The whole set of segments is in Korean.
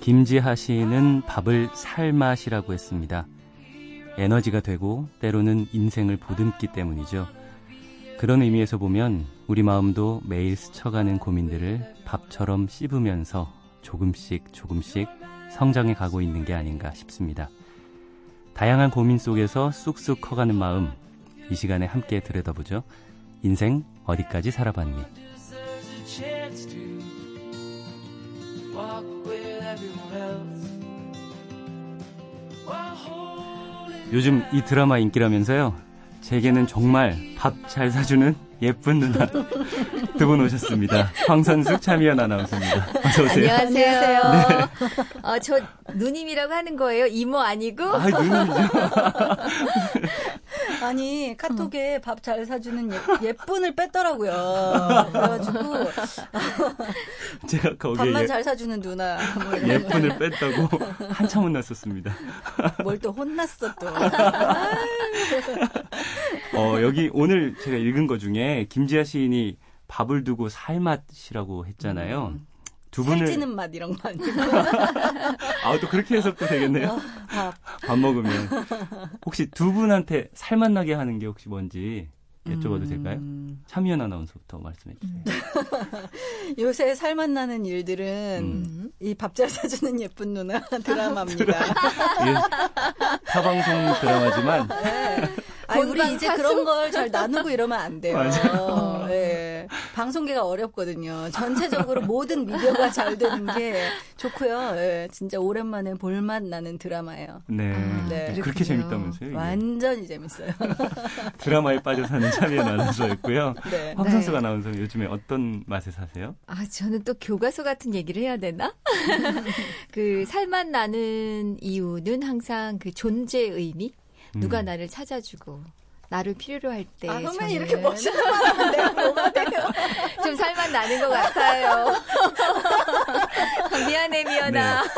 김지하 시인은 밥을 살맛이라고 했습니다. 에너지가 되고 때로는 인생을 보듬기 때문이죠. 그런 의미에서 보면 우리 마음도 매일 스쳐가는 고민들을 밥처럼 씹으면서 조금씩 조금씩 성장해 가고 있는 게 아닌가 싶습니다. 다양한 고민 속에서 쑥쑥 커가는 마음, 이 시간에 함께 들여다보죠. 인생 어디까지 살아봤니? 요즘 이 드라마 인기라면서요. 제게는 정말 밥 잘 사주는 예쁜 누나 두 분 오셨습니다. 황선숙 차미연 아나운서입니다. 어서 오세요. 안녕하세요. 네. 어, 저 누님이라고 하는 거예요. 이모 아니고? 아, 누님이죠. 아니 카톡에 밥잘 사주는 예, 쁜을 뺐더라고요. 그래가지고 제가 거기에 밥만 잘 사주는 누나 뭐 예쁜을 뺐다고 한참 혼났었습니다. 뭘 또 혼났어 또. 어, 여기 오늘 제가 읽은 것 중에 김지아 시인이 밥을 두고 살맛이라고 했잖아요. 음. 두 분을 살찌는 맛 이런 거 아니고. 아, 또 그렇게 해석도 되겠네요. 어, 밥. 밥 먹으면. 혹시 두 분한테 살맛 나게 하는 게 혹시 뭔지 여쭤봐도 될까요? 음... 차미연 아나운서부터 말씀해 주세요. 음. 요새 살맛 나는 일들은 음. 이밥 잘 사주는 예쁜 누나 드라마입니다. 타방송 드라마지만 네. 아니, 우리 이제 사수? 그런 걸 잘 나누고 이러면 안 돼요. 맞아요. 네. 방송계가 어렵거든요. 전체적으로 모든 미디어가 잘 되는 게 좋고요. 네. 진짜 오랜만에 볼맛 나는 드라마예요. 네. 아, 네. 그렇게 재밌다면서요? 이게. 완전히 재밌어요. 드라마에 빠져 사는 참여 아나운서였고요. 네. 황선수 네. 아나운서 요즘에 어떤 맛에 사세요? 아, 저는 또 교과서 같은 얘기를 해야 되나? 그 살맛 나는 이유는 항상 그 존재 의미? 누가 음. 나를 찾아주고 나를 필요로 할 때. 아, 선배님 이렇게 멋있는? 좀 살만 나는 것 같아요. 미안해, 미연아. 네.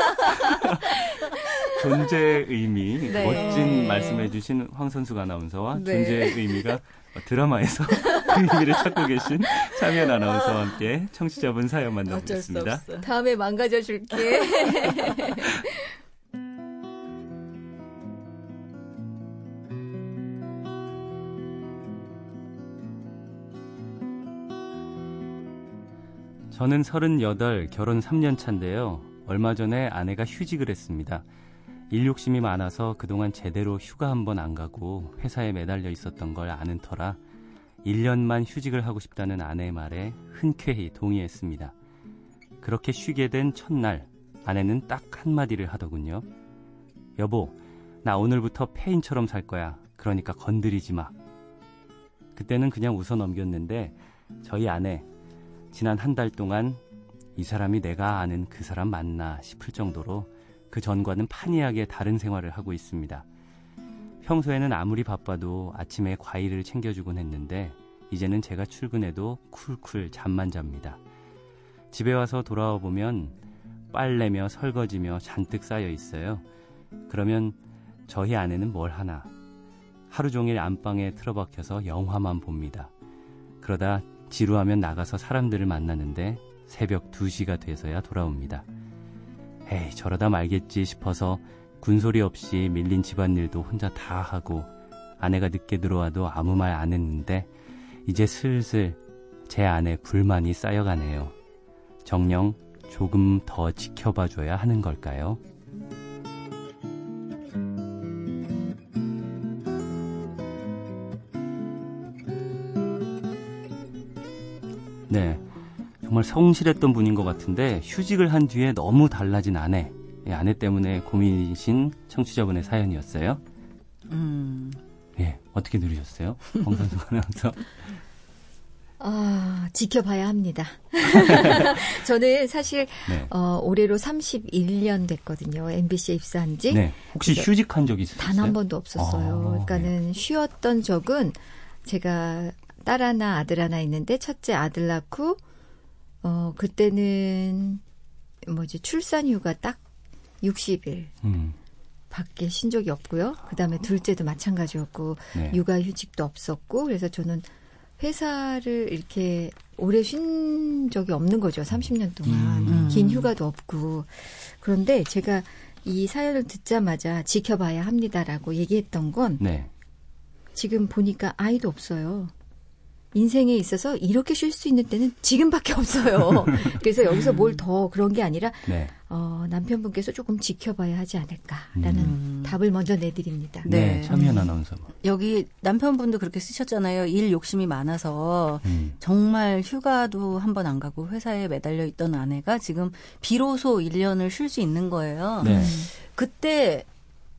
존재의 의미, 네. 멋진 말씀해주신 황선숙 아나운서와 네. 존재의 의미가 드라마에서 그 의미를 찾고 계신 차미연 아나운서와 함께 청취자분 사연 만나보겠습니다. 다음에 망가져 줄게. 저는 38, 결혼 3년 차인데요. 얼마 전에 아내가 휴직을 했습니다. 일 욕심이 많아서 그동안 제대로 휴가 한 번 안 가고 회사에 매달려 있었던 걸 아는 터라 1년만 휴직을 하고 싶다는 아내의 말에 흔쾌히 동의했습니다. 그렇게 쉬게 된 첫날, 아내는 딱 한마디를 하더군요. 여보, 나 오늘부터 폐인처럼 살 거야. 그러니까 건드리지 마. 그때는 그냥 웃어 넘겼는데 저희 아내 지난 한 달 동안 이 사람이 내가 아는 그 사람 맞나 싶을 정도로 그 전과는 판이하게 다른 생활을 하고 있습니다. 평소에는 아무리 바빠도 아침에 과일을 챙겨주곤 했는데 이제는 제가 출근해도 쿨쿨 잠만 잡니다. 집에 와서 돌아와 보면 빨래며 설거지며 잔뜩 쌓여 있어요. 그러면 저희 아내는 뭘 하나? 하루 종일 안방에 틀어박혀서 영화만 봅니다. 그러다 지루하면 나가서 사람들을 만나는데 새벽 2시가 돼서야 돌아옵니다. 에이, 저러다 말겠지 싶어서 군소리 없이 밀린 집안일도 혼자 다 하고 아내가 늦게 들어와도 아무 말 안 했는데 이제 슬슬 제 안에 불만이 쌓여가네요. 정령 조금 더 지켜봐줘야 하는 걸까요? 네. 정말 성실했던 분인 것 같은데 휴직을 한 뒤에 너무 달라진 아내. 예, 아내 때문에 고민이신 청취자분의 사연이었어요. 음. 예, 어떻게 누리셨어요? 홍선수 아나운서. 아, 지켜봐야 합니다. 저는 사실 네. 어, 올해로 31년 됐거든요. MBC에 입사한 지. 네. 혹시 휴직한 적이 있으세요? 단 한 번도 없었어요. 아, 그러니까는 네. 쉬었던 적은 제가 딸 하나, 아들 하나 있는데 첫째 아들 낳고 어 그때는 뭐지 출산 휴가 딱 60일. 음. 밖에 쉰 적이 없고요. 그다음에 둘째도 마찬가지였고 네. 육아 휴직도 없었고 그래서 저는 회사를 이렇게 오래 쉰 적이 없는 거죠. 30년 동안. 음. 긴 휴가도 없고. 그런데 제가 이 사연을 듣자마자 지켜봐야 합니다라고 얘기했던 건 네. 지금 보니까 아이도 없어요. 인생에 있어서 이렇게 쉴 수 있는 때는 지금밖에 없어요. 그래서 여기서 뭘 더 그런 게 아니라 네. 어, 남편분께서 조금 지켜봐야 하지 않을까라는 음. 답을 먼저 내드립니다. 네. 네. 차미연 아나운서. 여기 남편분도 그렇게 쓰셨잖아요. 일 욕심이 많아서 음. 정말 휴가도 한 번 안 가고 회사에 매달려 있던 아내가 지금 비로소 1년을 쉴 수 있는 거예요. 네. 그때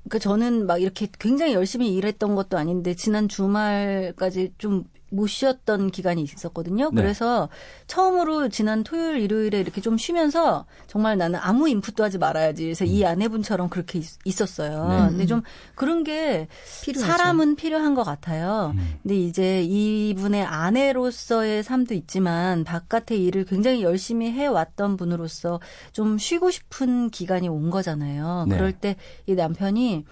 그 저는 막 이렇게 굉장히 열심히 일했던 것도 아닌데 지난 주말까지 좀 못 쉬었던 기간이 있었거든요. 네. 그래서 처음으로 지난 토요일 일요일에 이렇게 좀 쉬면서 정말 나는 아무 인풋도 하지 말아야지. 그래서 이 아내분처럼 그렇게 있, 었어요 음. 네. 근데 좀 그런 게 필요하죠. 사람은 필요한 것 같아요. 음. 근데 이제 이분의 아내로서의 삶도 있지만 바깥의 일을 굉장히 열심히 해왔던 분으로서 좀 쉬고 싶은 기간이 온 거잖아요. 네. 그럴 때 이 남편이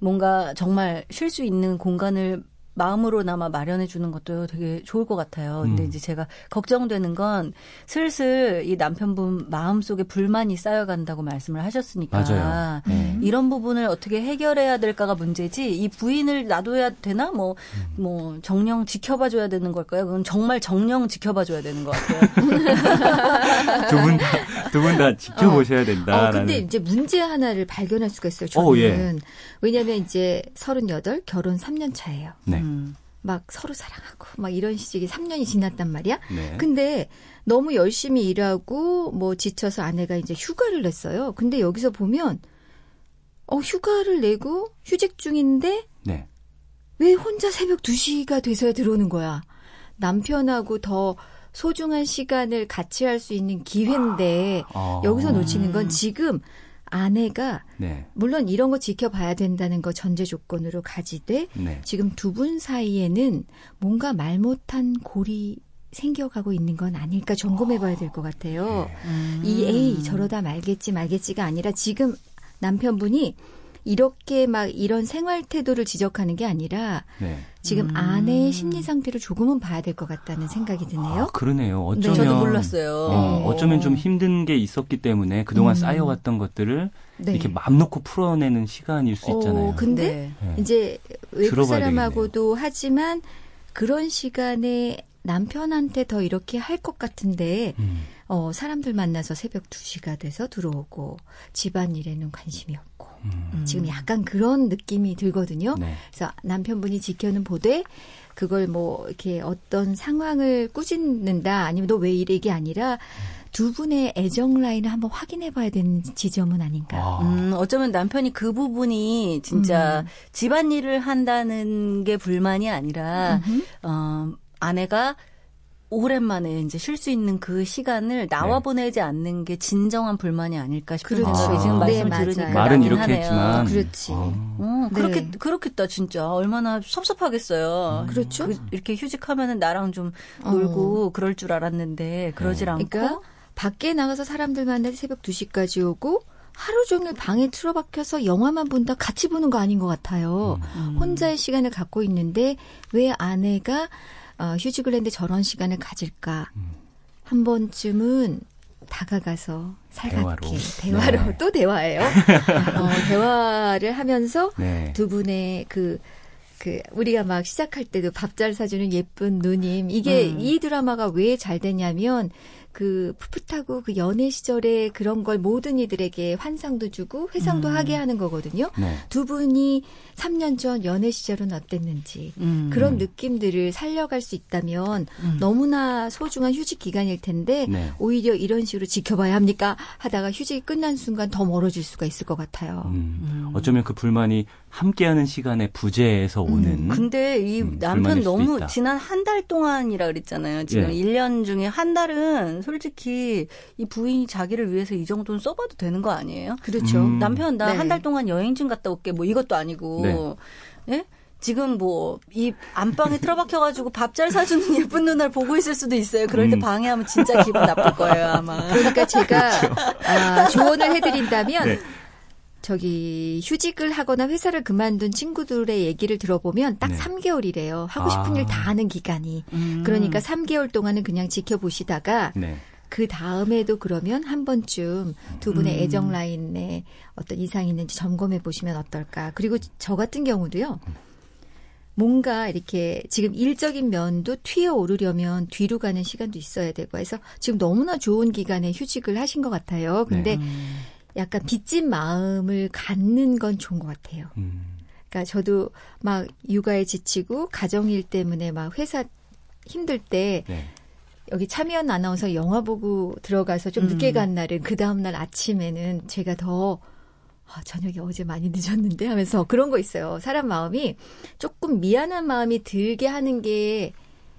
뭔가 정말 쉴 수 있는 공간을 마음으로나마 마련해 주는 것도 되게 좋을 것 같아요. 근데 음. 이제 제가 걱정되는 건 슬슬 이 남편분 마음속에 불만이 쌓여간다고 말씀을 하셨으니까 맞아요. 네. 이런 부분을 어떻게 해결해야 될까가 문제지 이 부인을 놔둬야 되나 뭐뭐 정령 지켜봐 줘야 되는 걸까요? 그건 정말 정령 지켜봐 줘야 되는 것 같아요. 두 분 다, 두 분 다 지켜보셔야 어, 된다라는. 근데 이제 문제 하나를 발견할 수가 있어요. 저는. 어, 예. 왜냐면 이제 38, 결혼 3년 차예요. 네. 음. 막 서로 사랑하고 막 이런 시기에 3년이 지났단 말이야. 네. 근데 너무 열심히 일하고 뭐 지쳐서 아내가 이제 휴가를 냈어요. 근데 여기서 보면 어 휴가를 내고 휴직 중인데 네. 왜 혼자 새벽 2시가 돼서야 들어오는 거야? 남편하고 더 소중한 시간을 같이 할 수 있는 기회인데 아. 여기서 놓치는 건 지금 아내가 네. 물론 이런 거 지켜봐야 된다는 거 전제 조건으로 가지되 네. 지금 두 분 사이에는 뭔가 말 못한 골이 생겨가고 있는 건 아닐까 점검해 봐야 될 것 같아요. 음. 이 에이 저러다 말겠지 말겠지가 아니라 지금 남편분이 이렇게 막 이런 생활 태도를 지적하는 게 아니라 네. 지금 음. 아내의 심리 상태를 조금은 봐야 될 것 같다는 생각이 아, 드네요. 그러네요. 네. 어쩌면 저도 몰랐어요. 어, 네. 어쩌면 좀 힘든 게 있었기 때문에 그동안 음. 쌓여왔던 것들을 네. 이렇게 마음 놓고 풀어내는 시간일 수 있잖아요. 어, 근데 네. 네. 이제 외국 사람하고도 하지만 그런 시간에 남편한테 더 이렇게 할 것 같은데 음. 어, 사람들 만나서 새벽 2시가 돼서 들어오고 집안일에는 관심이 없고 음. 지금 약간 그런 느낌이 들거든요. 네. 그래서 남편분이 지켜는 보되 그걸 뭐 이렇게 어떤 상황을 꾸짖는다 아니면 너 왜 이래 이게 아니라 두 분의 애정 라인을 한번 확인해 봐야 되는 지점은 아닌가. 아, 음, 어쩌면 남편이 그 부분이 진짜 음. 집안일을 한다는 게 불만이 아니라 음흠. 어, 아내가 오랜만에 이제 쉴 수 있는 그 시간을 나와 네. 보내지 않는 게 진정한 불만이 아닐까 싶은 그렇죠. 생각이 지금 아. 말씀 네, 들으니까. 말은 이렇게 하네요. 했지만 그렇지. 어. 어, 네. 그렇게 그렇겠다 진짜 얼마나 섭섭하겠어요. 그렇죠. 그, 이렇게 휴직하면은 나랑 좀 어. 놀고 그럴 줄 알았는데 그러질 네. 않고 그러니까 밖에 나가서 사람들 만나서 새벽 2시까지 오고 하루 종일 방에 틀어박혀서 영화만 본다 같이 보는 거 아닌 것 같아요. 음. 혼자의 시간을 갖고 있는데 왜 아내가 어, 휴직을 했는데 저런 시간을 가질까? 음. 한 번쯤은 다가가서 살갑게 대화로. 대화로, 네. 또 대화예요. 어, 대화를 하면서 네. 두 분의 그, 그, 우리가 막 시작할 때도 밥 잘 사주는 예쁜 누님. 이게 음. 이 드라마가 왜잘 되냐면 그 풋풋하고 그 연애 시절에 그런 걸 모든 이들에게 환상도 주고 회상도 음. 하게 하는 거거든요. 네. 두 분이 3년 전 연애 시절은 어땠는지 음. 그런 느낌들을 살려갈 수 있다면 음. 너무나 소중한 휴직 기간일 텐데 네. 오히려 이런 식으로 지켜봐야 합니까? 하다가 휴직이 끝난 순간 더 멀어질 수가 있을 것 같아요. 음. 음. 어쩌면 그 불만이 함께하는 시간에 부재에서 오는 근데 이 음, 남편 너무 있다. 지난 한 달 동안이라 그랬잖아요. 지금 예. 1년 중에 한 달은 솔직히 이 부인이 자기를 위해서 이 정도는 써봐도 되는 거 아니에요? 그렇죠. 음. 남편 나 네. 한달 동안 여행 좀 갔다 올게 뭐 이것도 아니고 예? 지금 뭐 이 안방에 틀어박혀가지고 밥 잘 사주는 예쁜 누나를 보고 있을 수도 있어요. 그럴 때 음. 방해하면 진짜 기분 나쁠 거예요 아마. 그러니까 제가 아, 조언을 해드린다면 네. 저기 휴직을 하거나 회사를 그만둔 친구들의 얘기를 들어보면 딱 네. 3개월이래요. 하고 싶은 아. 일다 하는 기간이. 음. 그러니까 3개월 동안은 그냥 지켜보시다가 네. 그 다음에도 그러면 한 번쯤 두 분의 음. 애정 라인에 어떤 이상이 있는지 점검해 보시면 어떨까. 그리고 저 같은 경우도요. 뭔가 이렇게 지금 일적인 면도 튀어 오르려면 뒤로 가는 시간도 있어야 되고 해서 지금 너무나 좋은 기간에 휴직을 하신 것 같아요. 근데 음. 약간 빚진 마음을 갖는 건 좋은 것 같아요. 음. 그러니까 저도 막 육아에 지치고 가정일 때문에 막 회사 힘들 때 네. 여기 참여연 아나운서 영화 보고 들어가서 좀 음. 늦게 간 날은 그 다음날 아침에는 제가 더 아, 저녁에 어제 많이 늦었는데 하면서 그런 거 있어요. 사람 마음이 조금 미안한 마음이 들게 하는 게더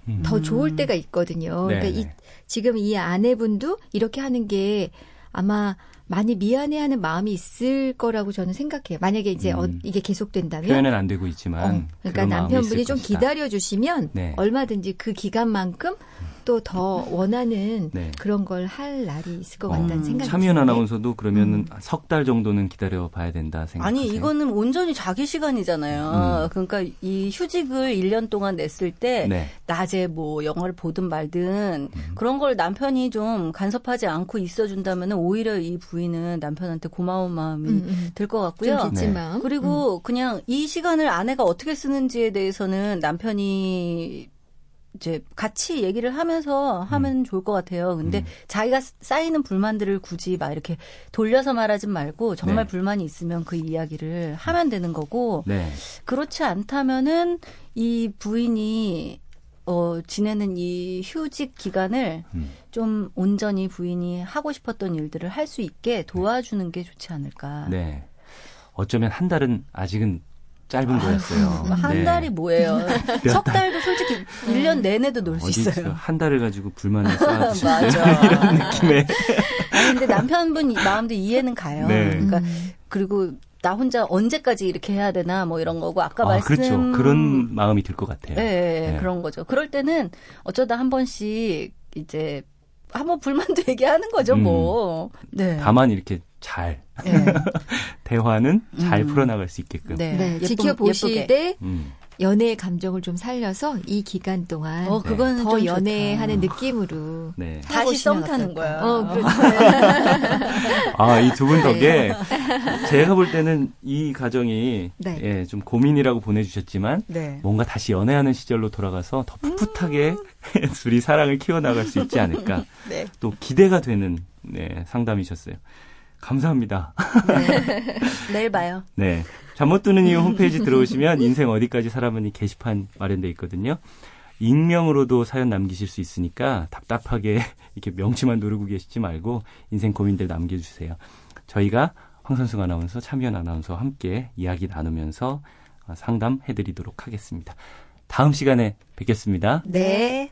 음. 좋을 때가 있거든요. 네, 그러니까 이, 네. 지금 이 아내분도 이렇게 하는 게 아마 많이 미안해하는 마음이 있을 거라고 저는 생각해요. 만약에 이제 어, 음. 이게 계속된다면 표현은 안 되고 있지만 어, 그러니까 남편분이 좀. 기다려 주시면 네. 얼마든지 그 기간만큼 또 더 원하는 네. 그런 걸 할 날이 있을 것 어, 같다는 생각이 드는데. 아나운서도 그러면은 석달 정도는 기다려 봐야 된다 생각하세요? 아니 이거는 온전히 자기 시간이잖아요. 음. 그러니까 이 휴직을 1년 동안 냈을 때 네. 낮에 뭐 영화를 보든 말든 음. 그런 걸 남편이 좀 간섭하지 않고 있어준다면 오히려 이 부인은 남편한테 고마운 마음이 음, 음. 들것 같고요. 네. 마음. 그리고 음. 그냥 이 시간을 아내가 어떻게 쓰는지에 대해서는 남편이 이제 같이 얘기를 하면서 하면 음. 좋을 것 같아요. 근데 음. 자기가 쌓이는 불만들을 굳이 막 이렇게 돌려서 말하지 말고 정말 네. 불만이 있으면 그 이야기를 하면 되는 거고 네. 그렇지 않다면은 이 부인이 어 지내는 이 휴직 기간을 음. 좀 온전히 부인이 하고 싶었던 일들을 할 수 있게 도와주는 게 좋지 않을까. 네. 어쩌면 한 달은 아직은 짧은 거였어요. 한 네. 달이 뭐예요? 석 달도 솔직히 1년 내내도 놀 수 있어요. 한 달을 가지고 불만을 맞아. 이런 느낌의 아니, 근데 남편분 마음도 이해는 가요. 네. 그러니까 음. 그리고 나 혼자 언제까지 이렇게 해야 되나 뭐 이런 거고 아까 아, 말씀 그렇죠. 그런 마음이 들 것 같아요. 예, 예, 네. 그런 거죠. 그럴 때는 어쩌다 한 번씩 이제 한번 불만도 얘기하는 거죠, 음. 뭐. 네. 다만 이렇게 잘 예. 대화는 잘 음. 풀어나갈 수 있게끔. 네. 네, 지켜보시되. 음. 연애의 감정을 좀 살려서 이 기간 동안 어, 그거는 더좀 연애하는 좋다. 느낌으로 네. 다시 썸 타는. 거야. 어, 그렇죠. 아, 이 두 분 덕에 네. 제가 볼 때는 이 가정이 네. 예, 좀 고민이라고 보내주셨지만 네. 뭔가 다시 연애하는 시절로 돌아가서 더 풋풋하게 둘이 사랑을 키워나갈 수 있지 않을까. 네. 또 기대가 되는 네, 상담이셨어요. 감사합니다. 내일 봐요. 네. 잠 못 드는 이유 홈페이지 들어오시면 인생 어디까지 살아보니 게시판 마련돼 있거든요. 익명으로도 사연 남기실 수 있으니까 답답하게 이렇게 명치만 누르고 계시지 말고 인생 고민들 남겨주세요. 저희가 황선승 아나운서, 참여연 아나운서와 함께 이야기 나누면서 상담해드리도록 하겠습니다. 다음 시간에 뵙겠습니다. 네.